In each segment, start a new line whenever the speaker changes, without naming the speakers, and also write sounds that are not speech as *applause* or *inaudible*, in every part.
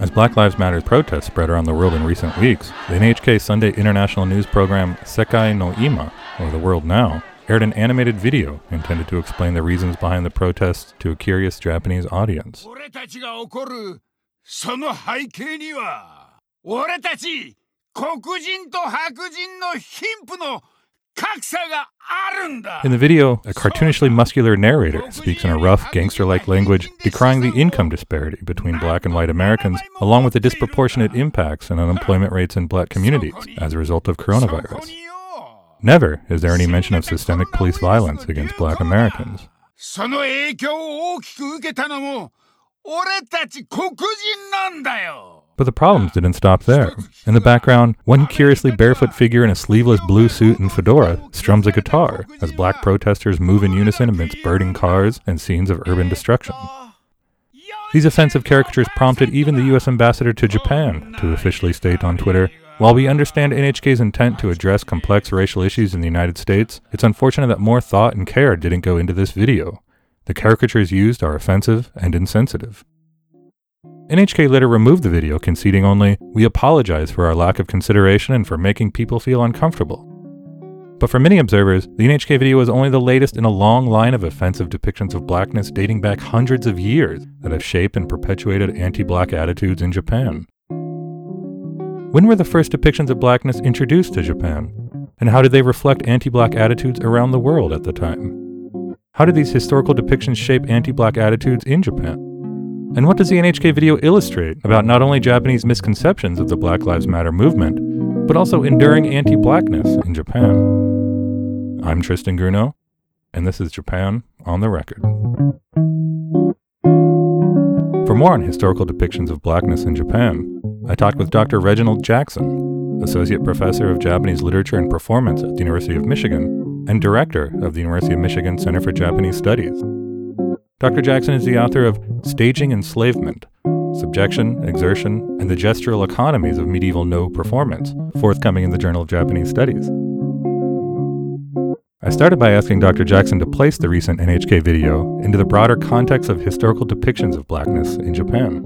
As Black Lives Matter protests spread around the world in recent weeks, the NHK Sunday international news program Sekai no Ima, or The World Now, aired an animated video intended to explain the reasons behind the protests to a curious Japanese audience.
俺たちが怒るその背景には俺たち黒人と白人の貧富の格差があるんだ
In the video, a cartoonishly muscular narrator speaks in a rough, gangster like language, decrying the income disparity between black and white Americans, along with the disproportionate impacts and unemployment rates in black communities as a result of coronavirus. Never is there any mention of systemic police violence against black Americans. But the problems didn't stop there. In the background, one curiously barefoot figure in a sleeveless blue suit and fedora strums a guitar as black protesters move in unison amidst burning cars and scenes of urban destruction. These offensive caricatures prompted even the U.S. ambassador to Japan to officially state on Twitter While we understand NHK's intent to address complex racial issues in the United States, it's unfortunate that more thought and care didn't go into this video. The caricatures used are offensive and insensitive. NHK later removed the video, conceding only, We apologize for our lack of consideration and for making people feel uncomfortable. But for many observers, the NHK video is only the latest in a long line of offensive depictions of blackness dating back hundreds of years that have shaped and perpetuated anti black attitudes in Japan. When were the first depictions of blackness introduced to Japan? And how did they reflect anti black attitudes around the world at the time? How did these historical depictions shape anti black attitudes in Japan? And what does the NHK video illustrate about not only Japanese misconceptions of the Black Lives Matter movement, but also enduring anti blackness in Japan? I'm Tristan Grunow, and this is Japan on the Record. For more on historical depictions of blackness in Japan, I talked with Dr. Reginald Jackson, Associate Professor of Japanese Literature and Performance at the University of Michigan and Director of the University of Michigan Center for Japanese Studies. Dr. Jackson is the author of Staging Enslavement Subjection, Exertion, and the Gestural Economies of Medieval No Performance, forthcoming in the Journal of Japanese Studies. I started by asking Dr. Jackson to place the recent NHK video into the broader context of historical depictions of blackness in Japan.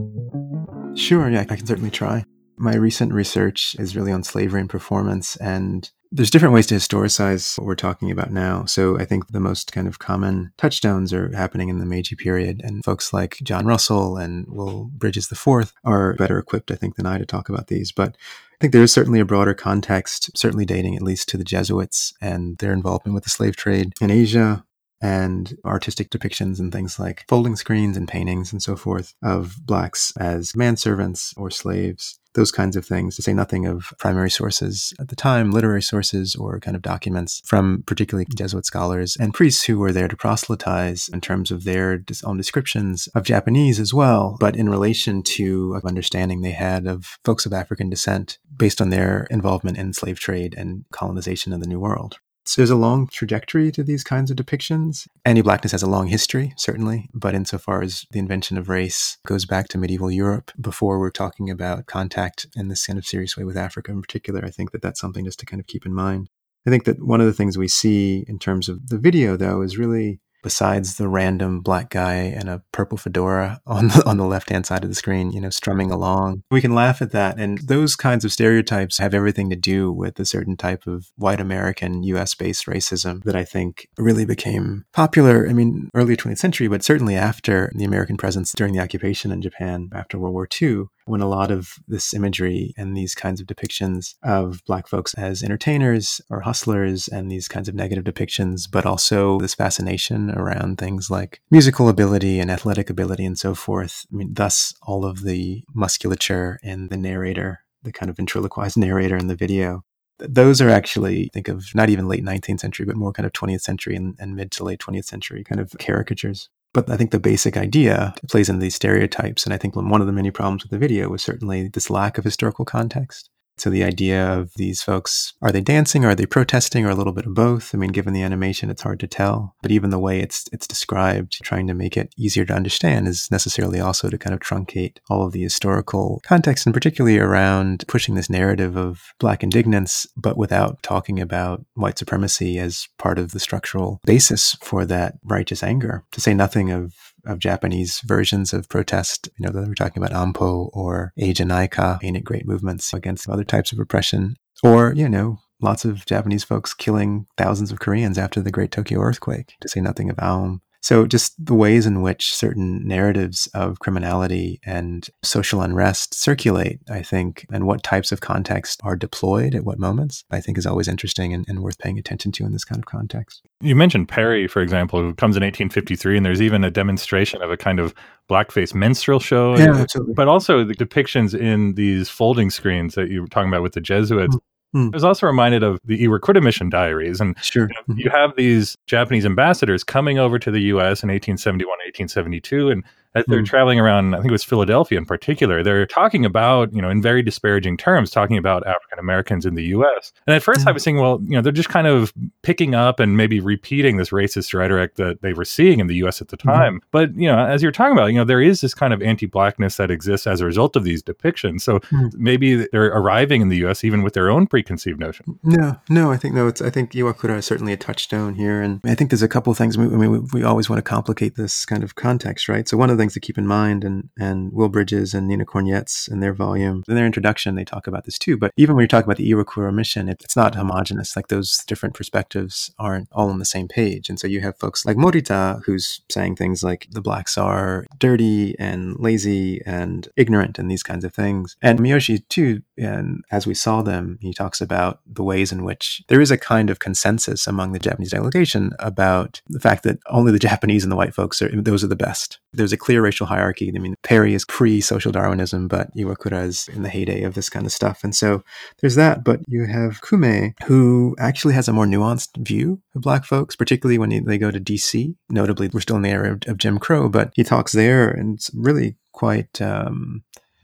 Sure, yeah, I can certainly try. My recent research is really on slavery and performance, and there's different ways to historicize what we're talking about now. So I think the most kind of common touchstones are happening in the Meiji period, and folks like John Russell and Will Bridges IV are better equipped, I think, than I to talk about these. But I think there is certainly a broader context, certainly dating at least to the Jesuits and their involvement with the slave trade in Asia, and artistic depictions and things like folding screens and paintings and so forth of blacks as manservants or slaves, those kinds of things, to say nothing of primary sources at the time, literary sources or kind of documents from particularly mm. Jesuit scholars and priests who were there to proselytize in terms of their own descriptions of Japanese as well, but in relation to understanding they had of folks of African descent based on their involvement in slave trade and colonization of the New World. So there's a long trajectory to these kinds of depictions. Anti blackness has a long history, certainly, but insofar as the invention of race goes back to medieval Europe, before we're talking about contact in this kind of serious way with Africa in particular, I think that that's something just to kind of keep in mind. I think that one of the things we see in terms of the video, though, is really besides the random black guy in a purple fedora on the, on the left hand side of the screen, you know, strumming along. We can laugh at that. And those kinds of stereotypes have everything to do with a certain type of white American US based racism that I think really became popular. I mean, early 20th century, but certainly after the American presence during the occupation in Japan after World War II when a lot of this imagery and these kinds of depictions of black folks as entertainers or hustlers and these kinds of negative depictions, but also this fascination around things like musical ability and athletic ability and so forth. I mean, thus all of the musculature in the narrator, the kind of ventriloquized *laughs* narrator in the video. Those are actually, think of not even late 19th century, but more kind of 20th century and, and mid to late 20th century kind of caricatures. But I think the basic idea plays into these stereotypes. And I think one of the many problems with the video was certainly this lack of historical context. So the idea of these folks, are they dancing or are they protesting or a little bit of both? I mean, given the animation, it's hard to tell. But even the way it's it's described, trying to make it easier to understand is necessarily also to kind of truncate all of the historical context and particularly around pushing this narrative of black indignance, but without talking about white supremacy as part of the structural basis for that righteous anger. To say nothing of of Japanese versions of protest. You know, that we're talking about Ampo or Eejanaika, Ain't It Great movements against other types of oppression. Or, you know, lots of Japanese folks killing thousands of Koreans after the Great Tokyo earthquake, to say nothing of Aum. So, just the ways in which certain narratives of criminality and social unrest circulate, I think, and what types of context are deployed at what moments, I think is always interesting and, and worth paying attention to in this kind of context.
You mentioned Perry, for example, who comes in 1853, and there's even a demonstration of a kind of blackface minstrel show.
Yeah, absolutely.
But also the depictions in these folding screens that you were talking about with the Jesuits.
Mm. Mm.
I was also reminded of the Iwakura Mission diaries. And
Sure.
you, know, you have these Japanese ambassadors coming over to the U.S. in 1871, 1872, and as they're
Mm.
traveling around, I think it was Philadelphia in particular, they're talking about, you know, in very disparaging terms, talking about African Americans in the U.S. And at first I
Mm.
was thinking, well, you know, they're just kind of picking up and maybe repeating this racist rhetoric that they were seeing in the U.S. at the
Mhm.
time. But, you know, as you're talking about, you know, there is this kind of anti-blackness that exists as a result of these depictions. So
Mm.
maybe they're arriving in the U.S. even with their own preconceived notion.
No, no, I think no. It's I think Iwakura is certainly a touchstone here, and I think there's a couple of things. I mean, we, we always want to complicate this kind of context, right? So one of the things to keep in mind, and and Will Bridges and Nina Cornyetz in their volume, in their introduction, they talk about this too. But even when you're talking about the Iwakura mission, it, it's not homogenous. Like those different perspectives aren't all on the same page, and so you have folks like Morita who's saying things like the blacks are dirty and lazy and ignorant and these kinds of things, and Miyoshi too. And as we saw them, he talks about the ways in which there is a kind of consensus among the Japanese delegation about the fact that only the Japanese and the white folks are those are the best. There's a clear racial hierarchy. I mean, Perry is pre-social Darwinism, but Iwakura is in the heyday of this kind of stuff. And so there's that. But you have Kume, who actually has a more nuanced view of black folks, particularly when they go to DC. Notably, we're still in the era of, of Jim Crow, but he talks there, and it's really quite um,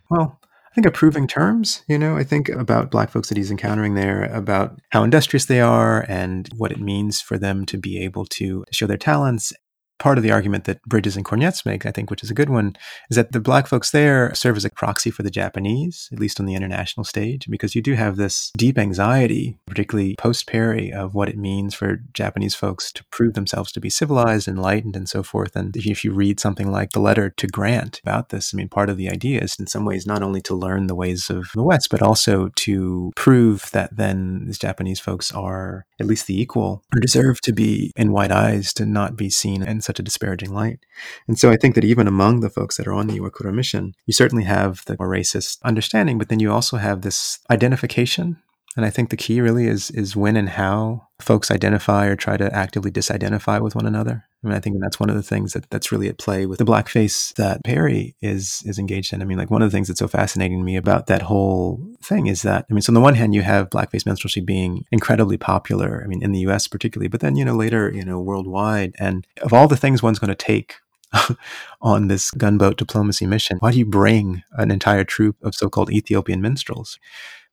well. I think approving terms, you know, I think about black folks that he's encountering there, about how industrious they are and what it means for them to be able to show their talents. Part of the argument that Bridges and Cornyetz make, I think, which is a good one, is that the black folks there serve as a proxy for the Japanese, at least on the international stage, because you do have this deep anxiety, particularly post Perry, of what it means for Japanese folks to prove themselves to be civilized, enlightened, and so forth. And if you, read something like the letter to Grant about this, I mean, part of the idea is in some ways not only to learn the ways of the West, but also to prove that then these Japanese folks are at least the equal or deserve to be in white eyes, to not be seen in such a disparaging light. And so I think that even among the folks that are on the Iwakura mission, you certainly have the more racist understanding, but then you also have this identification. And I think the key really is is when and how folks identify or try to actively disidentify with one another. I mean, I think that's one of the things that, that's really at play with the blackface that Perry is is engaged in. I mean, like one of the things that's so fascinating to me about that whole thing is that I mean, so on the one hand, you have blackface minstrelsy being incredibly popular. I mean, in the U.S. particularly, but then you know later, you know, worldwide. And of all the things one's going to take *laughs* on this gunboat diplomacy mission, why do you bring an entire troop of so-called Ethiopian minstrels?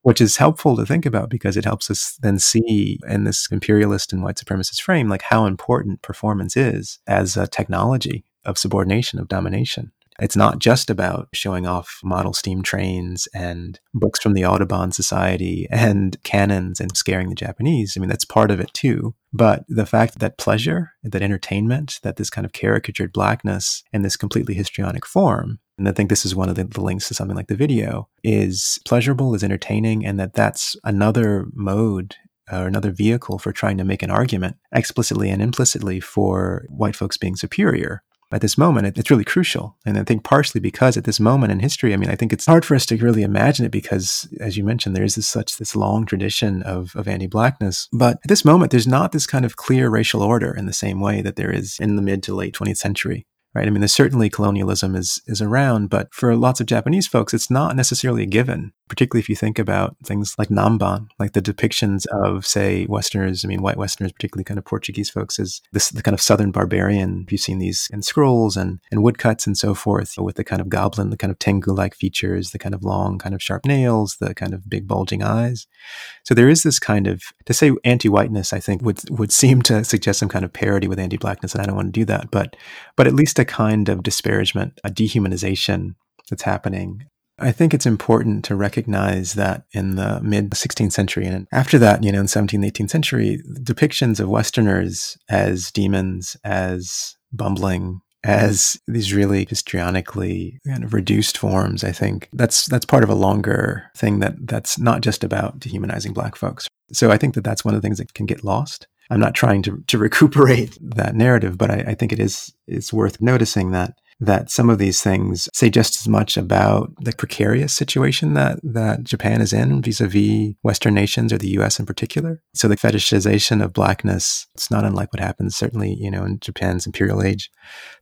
which is helpful to think about because it helps us then see in this imperialist and white supremacist frame like how important performance is as a technology of subordination of domination it's not just about showing off model steam trains and books from the audubon society and cannons and scaring the japanese i mean that's part of it too but the fact that pleasure that entertainment that this kind of caricatured blackness in this completely histrionic form and I think this is one of the, the, links to something like the video is pleasurable, is entertaining, and that that's another mode or another vehicle for trying to make an argument explicitly and implicitly for white folks being superior. At this moment, it, it's really crucial. And I think partially because at this moment in history, I mean, I think it's hard for us to really imagine it because, as you mentioned, there is this, such this long tradition of, of anti-blackness. But at this moment, there's not this kind of clear racial order in the same way that there is in the mid to late 20th century right? I mean, there's certainly colonialism is is around, but for lots of Japanese folks, it's not necessarily a given. Particularly if you think about things like Namban, like the depictions of, say, Westerners. I mean, white Westerners, particularly kind of Portuguese folks, as this the kind of Southern barbarian. You've seen these in scrolls and and woodcuts and so forth, with the kind of goblin, the kind of tengu-like features, the kind of long, kind of sharp nails, the kind of big bulging eyes. So there is this kind of to say anti-whiteness. I think would would *laughs* seem to suggest some kind of parody with anti-blackness, and I don't want to do that. But but at least a kind of disparagement, a dehumanization that's happening. I think it's important to recognize that in the mid 16th century and after that, you know, in the 17th, 18th century, depictions of Westerners as demons, as bumbling, as these really histrionically kind of reduced forms. I think that's that's part of a longer thing that that's not just about dehumanizing black folks. So I think that that's one of the things that can get lost. I'm not trying to, to *laughs* recuperate that narrative, but I, I think it is it's worth noticing that that some of these things say just as much about the precarious situation that, that Japan is in vis-a-vis Western nations or the US in particular. So the fetishization of blackness, it's not unlike what happens certainly, you know, in Japan's imperial age.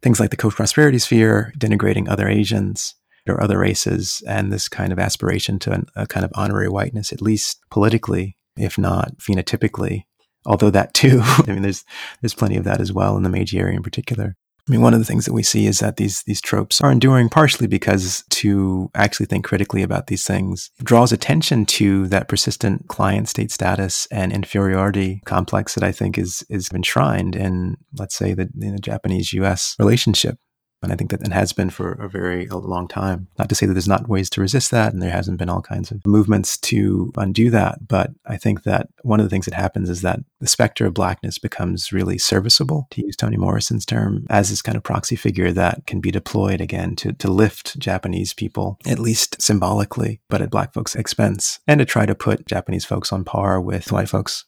Things like the co-prosperity sphere, denigrating other Asians or other races, and this kind of aspiration to an, a kind of honorary whiteness, at least politically, if not phenotypically. Although that too, *laughs* I mean, there's there's plenty of that as well in the Meiji area in particular. I mean, one of the things that we see is that these these tropes are enduring partially because to actually think critically about these things draws attention to that persistent client state status and inferiority complex that I think is is enshrined in, let's say, the, the Japanese U.S. relationship. And I think that it has been for a very a long time. Not to say that there's not ways to resist that, and there hasn't been all kinds of movements to undo that. But I think that one of the things that happens is that the specter of blackness becomes really serviceable, to use Toni Morrison's term, as this kind of proxy figure that can be deployed again to, to lift Japanese people, at least symbolically, but at black folks' expense, and to try to put Japanese folks on par with white folks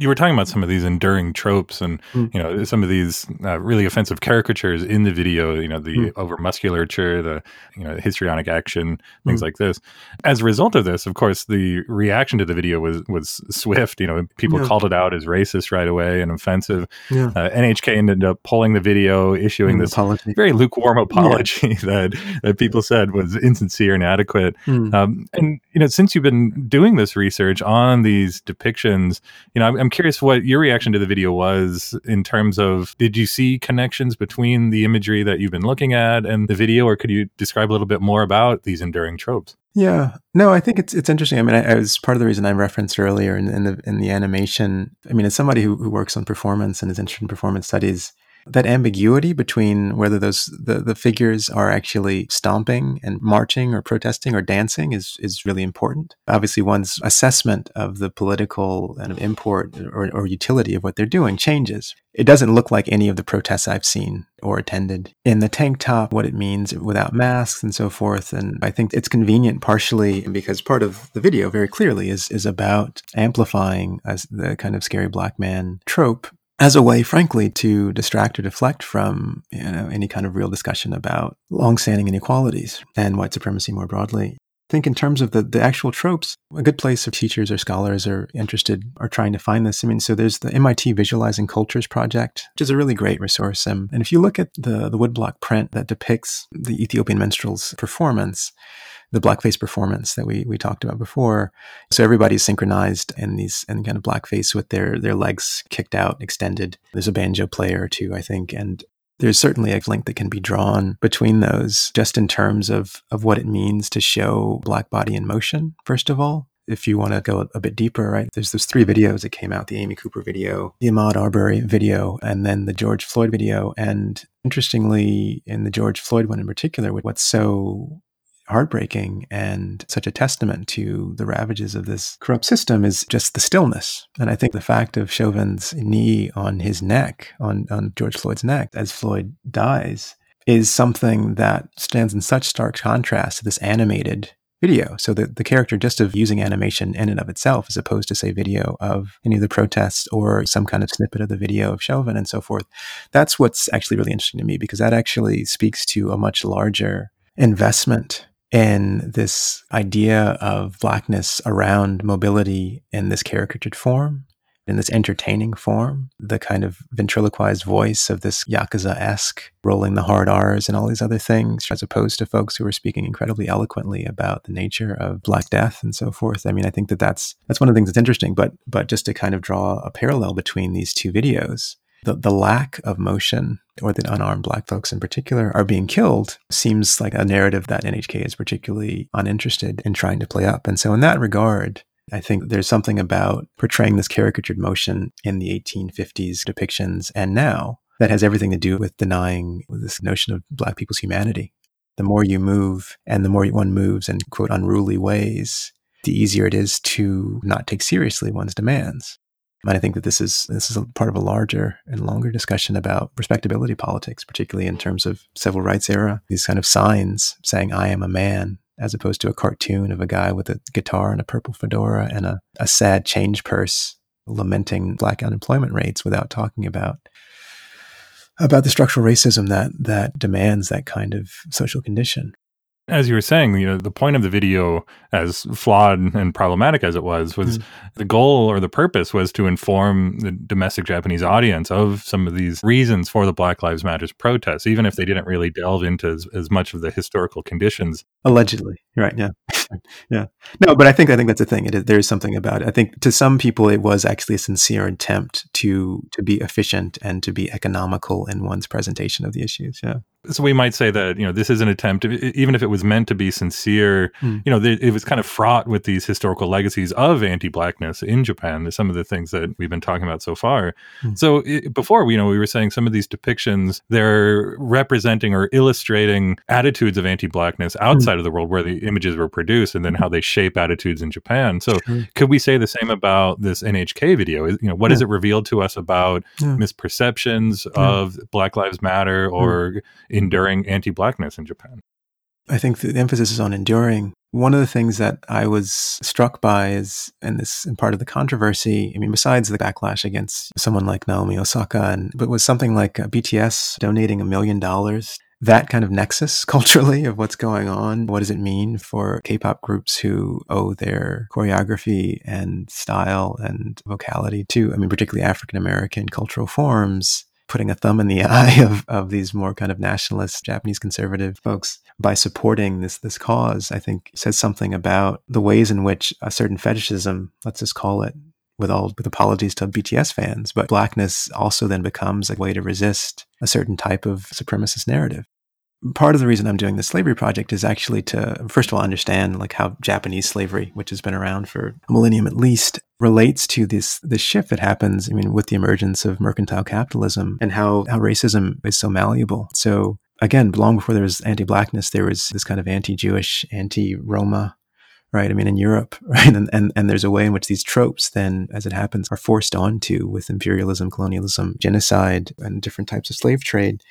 you were talking about some of these enduring tropes and mm. you know some of these uh, really offensive caricatures in the video you know the mm. over musculature the you know histrionic action things mm. like this as a result of this of course the reaction to the video was was swift you know people yeah. called it out as racist right away and offensive yeah. uh, nhk ended up pulling the video issuing this apology. very lukewarm apology yeah. *laughs* that that people said was insincere and inadequate mm. um, and you know since you've been doing this research on these depictions you know i'm, I'm I'm curious what your reaction to the video was in terms of did you see connections between the imagery that you've been looking at and the video, or could you describe a little bit more about these enduring tropes?
Yeah, no, I think it's it's interesting. I mean, I, I was part of the reason I referenced earlier in, in, the in the animation. I mean, as somebody who, who works on performance and is interested in performance studies, that ambiguity between whether those the, the figures are actually stomping and marching or protesting or dancing is is really important. Obviously, one's assessment of the political kind of import or, or utility of what they're doing changes. It doesn't look like any of the protests I've seen or attended. In the tank top, what it means without masks and so forth. And I think it's convenient partially because part of the video very clearly is, is about amplifying as the kind of scary black man trope as a way, frankly, to distract or deflect from you know, any kind of real discussion about longstanding inequalities and white supremacy more broadly. I think in terms of the, the actual tropes, a good place if teachers or scholars are interested are trying to find this. I mean, so there's the MIT Visualizing Cultures Project, which is a really great resource. And if you look at the, the woodblock print that depicts the Ethiopian minstrel's performance, the blackface performance that we we talked about before. So everybody's synchronized in these and kind of blackface with their their legs kicked out, extended. There's a banjo player too, I think, and there's certainly a link that can be drawn between those just in terms of of what it means to show black body in motion first of all if you want to go a bit deeper, right? There's those three videos that came out the Amy Cooper video, the Ahmaud Arbery video, and then the George Floyd video. And interestingly, in the George Floyd one in particular, what's so heartbreaking and such a testament to the ravages of this corrupt system is just the stillness. And I think the fact of Chauvin's knee on his neck, on, on George Floyd's neck, as Floyd dies, is something that stands in such stark contrast to this animated video. So the, the character just of using animation in and of itself, as opposed to say video of any of the protests or some kind of snippet of the video of Chauvin and so forth. That's what's actually really interesting to me because that actually speaks to a much larger investment in this idea of blackness around mobility in this caricatured form, in this entertaining form, the kind of ventriloquized voice of this Yakuza esque rolling the hard R's and all these other things, as opposed to folks who are speaking incredibly eloquently about the nature of Black Death and so forth. I mean, I think that that's, that's one of the things that's interesting, but, but just to kind of draw a parallel between these two videos, the, the lack of motion or the unarmed black folks in particular are being killed seems like a narrative that NHK is particularly uninterested in trying to play up. And so in that regard, I think there's something about portraying this caricatured motion in the 1850s depictions and now that has everything to do with denying this notion of black people's humanity. The more you move and the more one moves in quote unruly ways, the easier it is to not take seriously one's demands. And I think that this is this is a part of a larger and longer discussion about respectability politics, particularly in terms of civil rights era. These kind of signs saying "I am a man," as opposed to a cartoon of a guy with a guitar and a purple fedora and a, a sad change purse lamenting black unemployment rates without talking about about the structural racism that that demands that kind of social condition
as you were saying, you know, the point of the video, as flawed and problematic as it was, was mm. the goal or the purpose was to inform the domestic Japanese audience of some of these reasons for the Black Lives Matters protests, even if they didn't really delve into as, as much of the historical conditions.
Allegedly, right? Yeah, *laughs* yeah. No, but I think I think that's the thing. It is, there is something about it. I think to some people it was actually a sincere attempt to to be efficient and to be economical in one's presentation of the issues. Yeah
so we might say that you know this is an attempt even if it was meant to be sincere mm. you know it was kind of fraught with these historical legacies of anti-blackness in japan some of the things that we've been talking about so far mm. so it, before you know we were saying some of these depictions they're representing or illustrating attitudes of anti-blackness hmm. outside mm. of the world where the images were produced and then how they shape attitudes in japan so could we say the same about this nhk video you know what yeah. has it revealed to us about yeah. misperceptions yeah. of black lives matter hmm. or enduring anti blackness in Japan.
I think the emphasis is on enduring. One of the things that I was struck by is, and this in part of the controversy, I mean, besides the backlash against someone like Naomi Osaka, and but was something like uh, BTS donating a million dollars. That kind of nexus *laughs* culturally of what's going on. What does it mean for K pop groups who owe their choreography and style and vocality to, I mean, particularly African American cultural forms? Putting a thumb in the *laughs* eye of, of these more kind of nationalist Japanese conservative folks by supporting this this cause, I think says something about the ways in which a certain fetishism, let's just call it, with all with apologies to BTS fans, but blackness also then becomes a way to resist a certain type of supremacist narrative. Part of the reason I'm doing the slavery project is actually to first of all understand like how Japanese slavery, which has been around for a millennium at least, relates to this this shift that happens. I mean, with the emergence of mercantile capitalism and how how racism is so malleable. So again, long before there was anti-blackness, there was this kind of anti-Jewish, anti-Roma right? I mean, in Europe, *laughs* right? And, and, and there's a way in which these tropes then, as it happens, are forced onto with imperialism, colonialism, genocide, and different types of slave trade.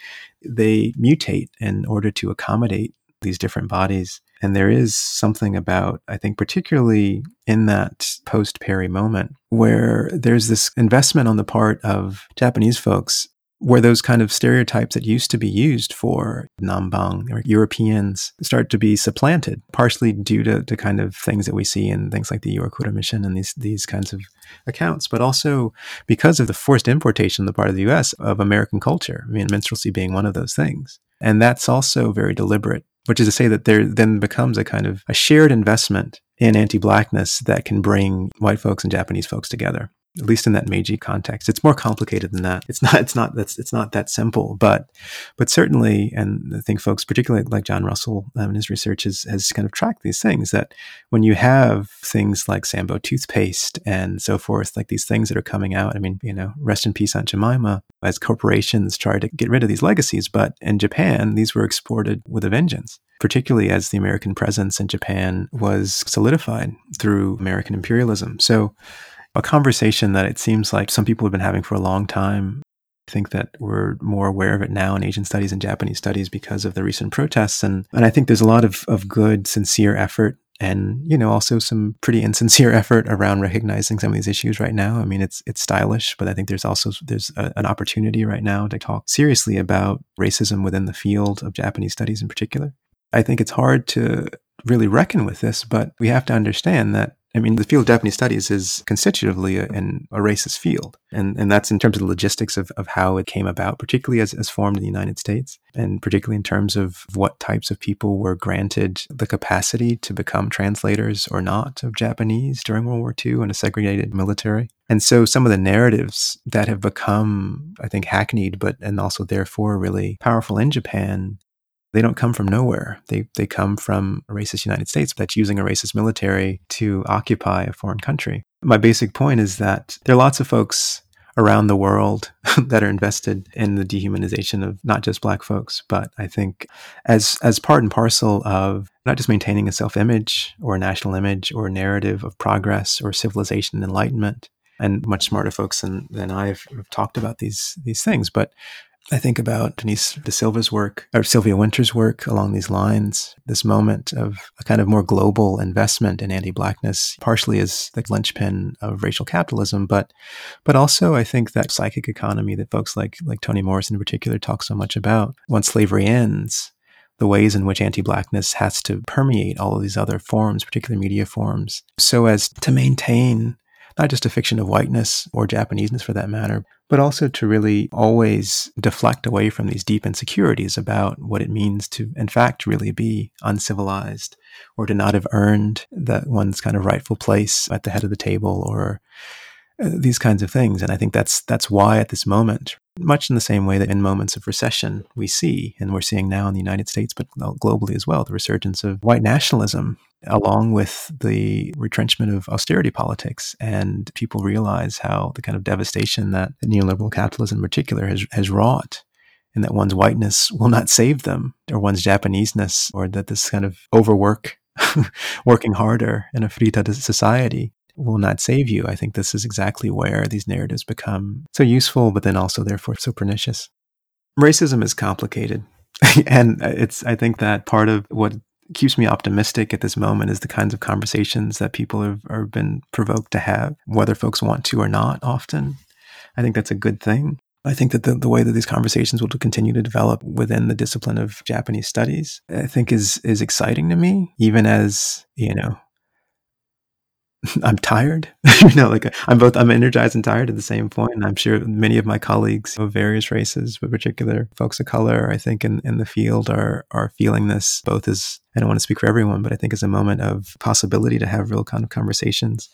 They mutate in order to accommodate these different bodies. And there is something about, I think, particularly in that post Perry moment, where there's this investment on the part of Japanese folks where those kind of stereotypes that used to be used for Namban or Europeans start to be supplanted, partially due to, to kind of things that we see in things like the Iwakura Mission and these these kinds of accounts, but also because of the forced importation on the part of the US of American culture. I mean, minstrelsy being one of those things. And that's also very deliberate, which is to say that there then becomes a kind of a shared investment in anti-blackness that can bring white folks and Japanese folks together at least in that Meiji context. It's more complicated than that. It's not. It's not. That's. It's not that simple. But, but certainly, and I think folks, particularly like John Russell um, in his research, has has kind of tracked these things. That when you have things like Sambo toothpaste and so forth, like these things that are coming out. I mean, you know, rest in peace, Aunt Jemima. As corporations try to get rid of these legacies, but in Japan, these were exported with a vengeance particularly as the American presence in Japan was solidified through American imperialism. So a conversation that it seems like some people have been having for a long time. I think that we're more aware of it now in Asian studies and Japanese studies because of the recent protests. And, and I think there's a lot of, of good, sincere effort and you know also some pretty insincere *laughs* effort around recognizing some of these issues right now i mean it's it's stylish but i think there's also there's a, an opportunity right now to talk seriously about racism within the field of japanese studies in particular i think it's hard to really reckon with this but we have to understand that I mean, the field of Japanese studies is constitutively a, a racist field. And, and that's in terms of the logistics of, of how it came about, particularly as, as formed in the United States, and particularly in terms of what types of people were granted the capacity to become translators or not of Japanese during World War II in a segregated military. And so some of the narratives that have become, I think, hackneyed, but and also therefore really powerful in Japan they don't come from nowhere. They, they come from a racist United States that's using a racist military to occupy a foreign country. My basic point is that there are lots of folks around the world *laughs* that are invested in the dehumanization of not just black folks, but I think as as part and parcel of not just maintaining a self-image or a national image or a narrative of progress or civilization and enlightenment, and much smarter folks than, than I have, have talked about these these things. But I think about Denise da Silva's work or Sylvia Wynter's work along these lines, this moment of a kind of more global investment in anti-blackness, partially as the linchpin of racial capitalism, but but also I think that psychic economy that folks like like Toni Morrison in particular talk so much about. Once slavery ends, the ways in which anti-blackness has to permeate all of these other forms, particularly media forms, so as to maintain not just a fiction of whiteness or Japaneseness for that matter, but also to really always deflect away from these deep insecurities about what it means to, in fact, really be uncivilized or to not have earned that one's kind of rightful place at the head of the table or uh, these kinds of things. And I think that's that's why at this moment, much in the same way that in moments of recession we see, and we're seeing now in the United States, but globally as well, the resurgence of white nationalism along with the retrenchment of austerity politics. And people realize how the kind of devastation that neoliberal capitalism in particular has, has wrought. And that one's whiteness will not save them, or one's Japaneseness, or that this kind of overwork, *laughs* working harder in a freeter society will not save you. I think this is exactly where these narratives become so useful, but then also therefore so pernicious. Racism is complicated. *laughs* and it's, I think that part of what keeps me optimistic at this moment is the kinds of conversations that people have, have been provoked to have, whether folks want to or not often. I think that's a good thing. I think that the, the way that these conversations will continue to develop within the discipline of Japanese studies, I think is is exciting to me, even as, you know, *laughs* I'm tired. *laughs* you know, like I'm both I'm energized and tired at the same point. And I'm sure many of my colleagues of various races, but particular folks of color, I think in, in the field are are feeling this both as I don't want to speak for everyone, but I think as a moment of possibility to have real kind of conversations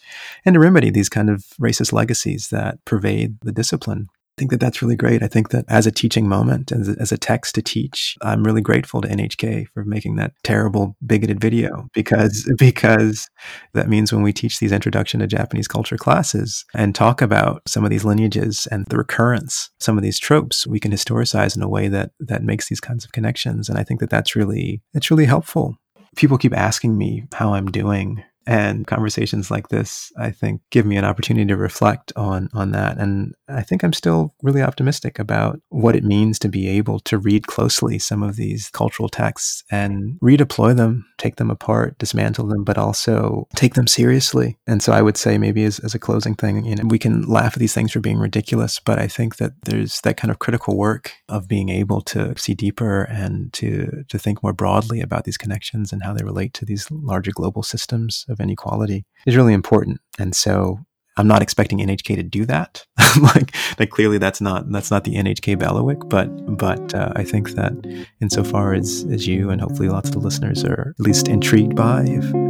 and to remedy these kind of racist legacies that pervade the discipline. I think that that's really great. I think that as a teaching moment, as a, as a text to teach, I'm really grateful to NHK for making that terrible bigoted video because *laughs* because that means when we teach these introduction to Japanese culture classes and talk about some of these lineages and the recurrence, some of these tropes, we can historicize in a way that that makes these kinds of connections. And I think that that's really it's really helpful. People keep asking me how I'm doing and conversations like this, I think, give me an opportunity to reflect on on that. And I think I'm still really optimistic about what it means to be able to read closely some of these cultural texts and redeploy them, take them apart, dismantle them, but also take them seriously. And so I would say maybe as, as a closing thing, you know, we can laugh at these things for being ridiculous, but I think that there's that kind of critical work of being able to see deeper and to to think more broadly about these connections and how they relate to these larger global systems of inequality is really important. And so I'm not expecting NHK to do that. *laughs* like, like clearly that's not that's not the NHK bailiwick. But but uh, I think that insofar as as you and hopefully lots of the listeners are at least intrigued by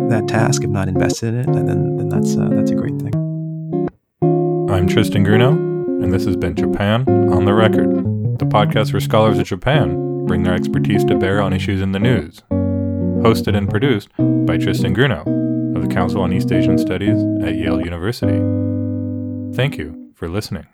that task, if not invested in it, then then that's uh, that's a great thing.
I'm Tristan Grunow, and this has been Japan on the Record, the podcast where scholars of Japan bring their expertise to bear on issues in the news. Hosted and produced by Tristan Grunow of the Council on East Asian Studies at Yale University. Thank you for listening.